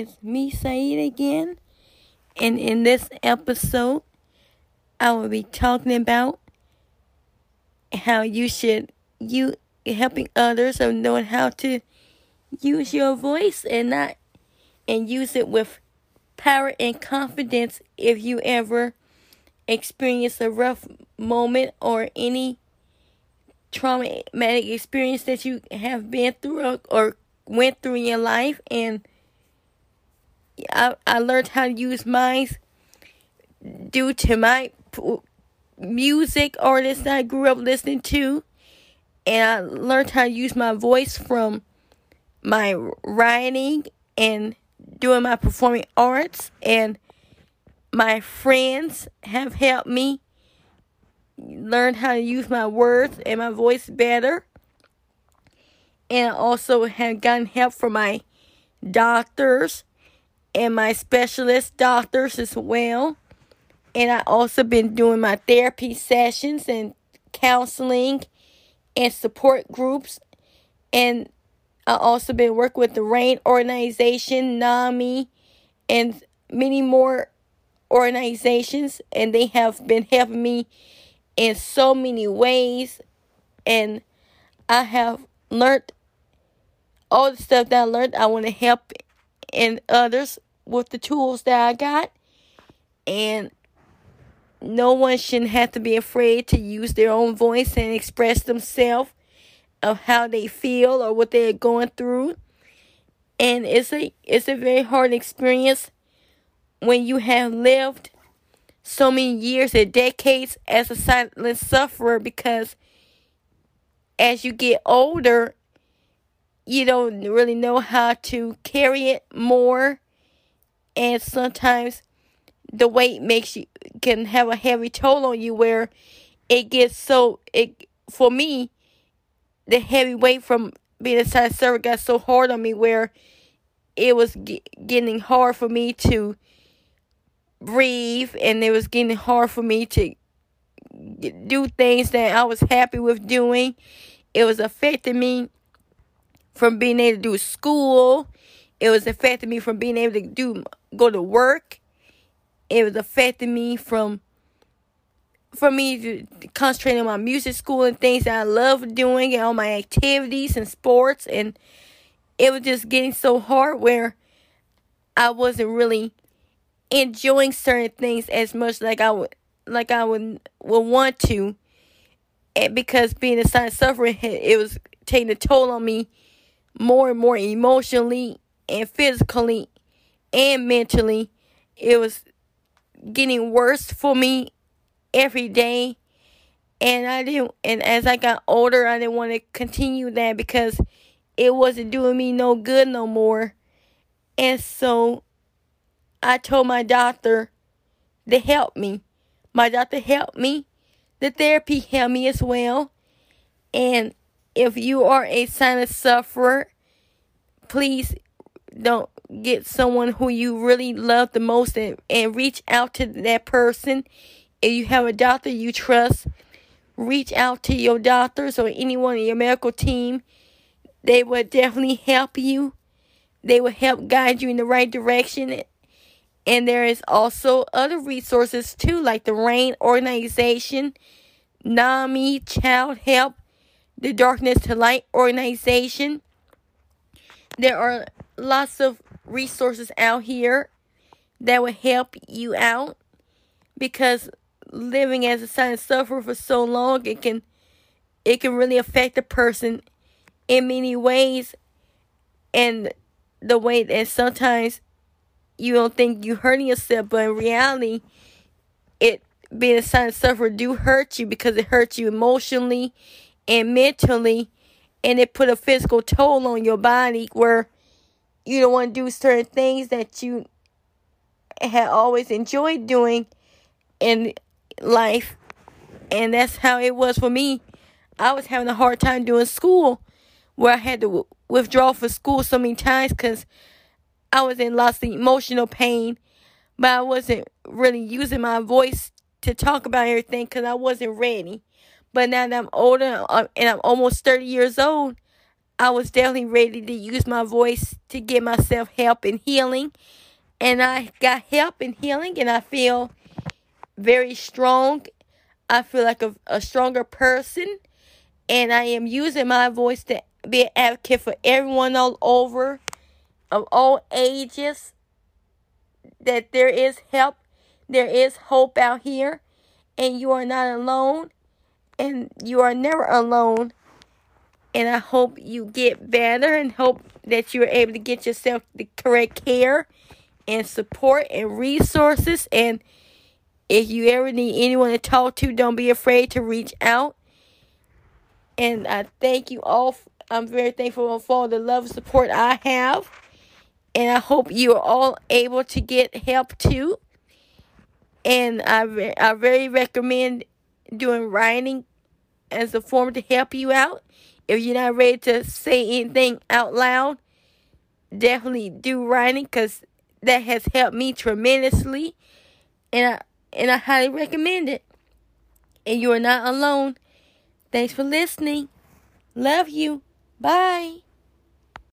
It's me, Saeed, again. And in this episode, I will be talking about how you should you helping others of knowing how to use your voice and not and use it with power and confidence if you ever experience a rough moment or any traumatic experience that you have been through or, or went through in your life and I, I learned how to use mine due to my music artists I grew up listening to and I learned how to use my voice from my writing and doing my performing arts and my friends have helped me learn how to use my words and my voice better. And I also have gotten help from my doctors and my specialist doctors as well. And I also been doing my therapy sessions and counseling and support groups. And I also been working with the RAINN organization, NAMI, and many more organizations. And they have been helping me in so many ways. And I have learned all the stuff that I learned. I want to help and others with the tools that I got. And no one shouldn't have to be afraid to use their own voice and express themselves of how they feel or what they're going through. And it's a it's a very hard experience when you have lived so many years and decades as a silent sufferer because as you get older you don't really know how to carry it more and sometimes the weight makes you can have a heavy toll on you where it gets so it for me the heavy weight from being a side server got so hard on me where it was getting hard for me to breathe and it was getting hard for me to do things that I was happy with doing. It was affecting me from being able to do school. It was affecting me from being able to do go to work. It was affecting me from for me to concentrate on my music school and things that I love doing and all my activities and sports. And it was just getting so hard where I wasn't really enjoying certain things as much like I would like I would would want to. And because being a silent suffering it was taking a toll on me more and more emotionally and physically and mentally it was getting worse for me every day. And I didn't, and as I got older, I didn't want to continue that because it wasn't doing me no good no more. And so I told my doctor to help me. My doctor helped me. The therapy helped me as well. And if you are a silent sufferer, please don't get someone who you really love the most and, and reach out to that person. If you have a doctor you trust, reach out to your doctors or anyone in your medical team. They will definitely help you. They will help guide you in the right direction. And there is also other resources too, like the RAINN organization, NAMI, Child Help, the Darkness to Light organization. There are lots of resources out here that will help you out because living as a silent sufferer for so long it can it can really affect a person in many ways and the way that sometimes you don't think you're hurting yourself but in reality it being a silent sufferer do hurt you because it hurts you emotionally and mentally and it put a physical toll on your body where you don't want to do certain things that you had always enjoyed doing in life. And that's how it was for me. I was having a hard time doing school where I had to withdraw from school so many times because I was in lots of emotional pain, but I wasn't really using my voice to talk about everything because I wasn't ready. But now that I'm older uh, and I'm almost 30 years old, I was definitely ready to use my voice to get myself help and healing. And I got help and healing, and I feel very strong. I feel like a, a stronger person. And I am using my voice to be an advocate for everyone all over, of all ages, that there is help, there is hope out here, and you are not alone, and you are never alone. And I hope you get better and hope that you're able to get yourself the correct care and support and resources. And if you ever need anyone to talk to, don't be afraid to reach out. And I thank you all. I'm very thankful for all the love and support I have. And I hope you are all able to get help too. And I, I very recommend doing writing as a form to help you out. If you're not ready to say anything out loud, definitely do writing because that has helped me tremendously. And I, and I highly recommend it. And you are not alone. Thanks for listening. Love you. Bye.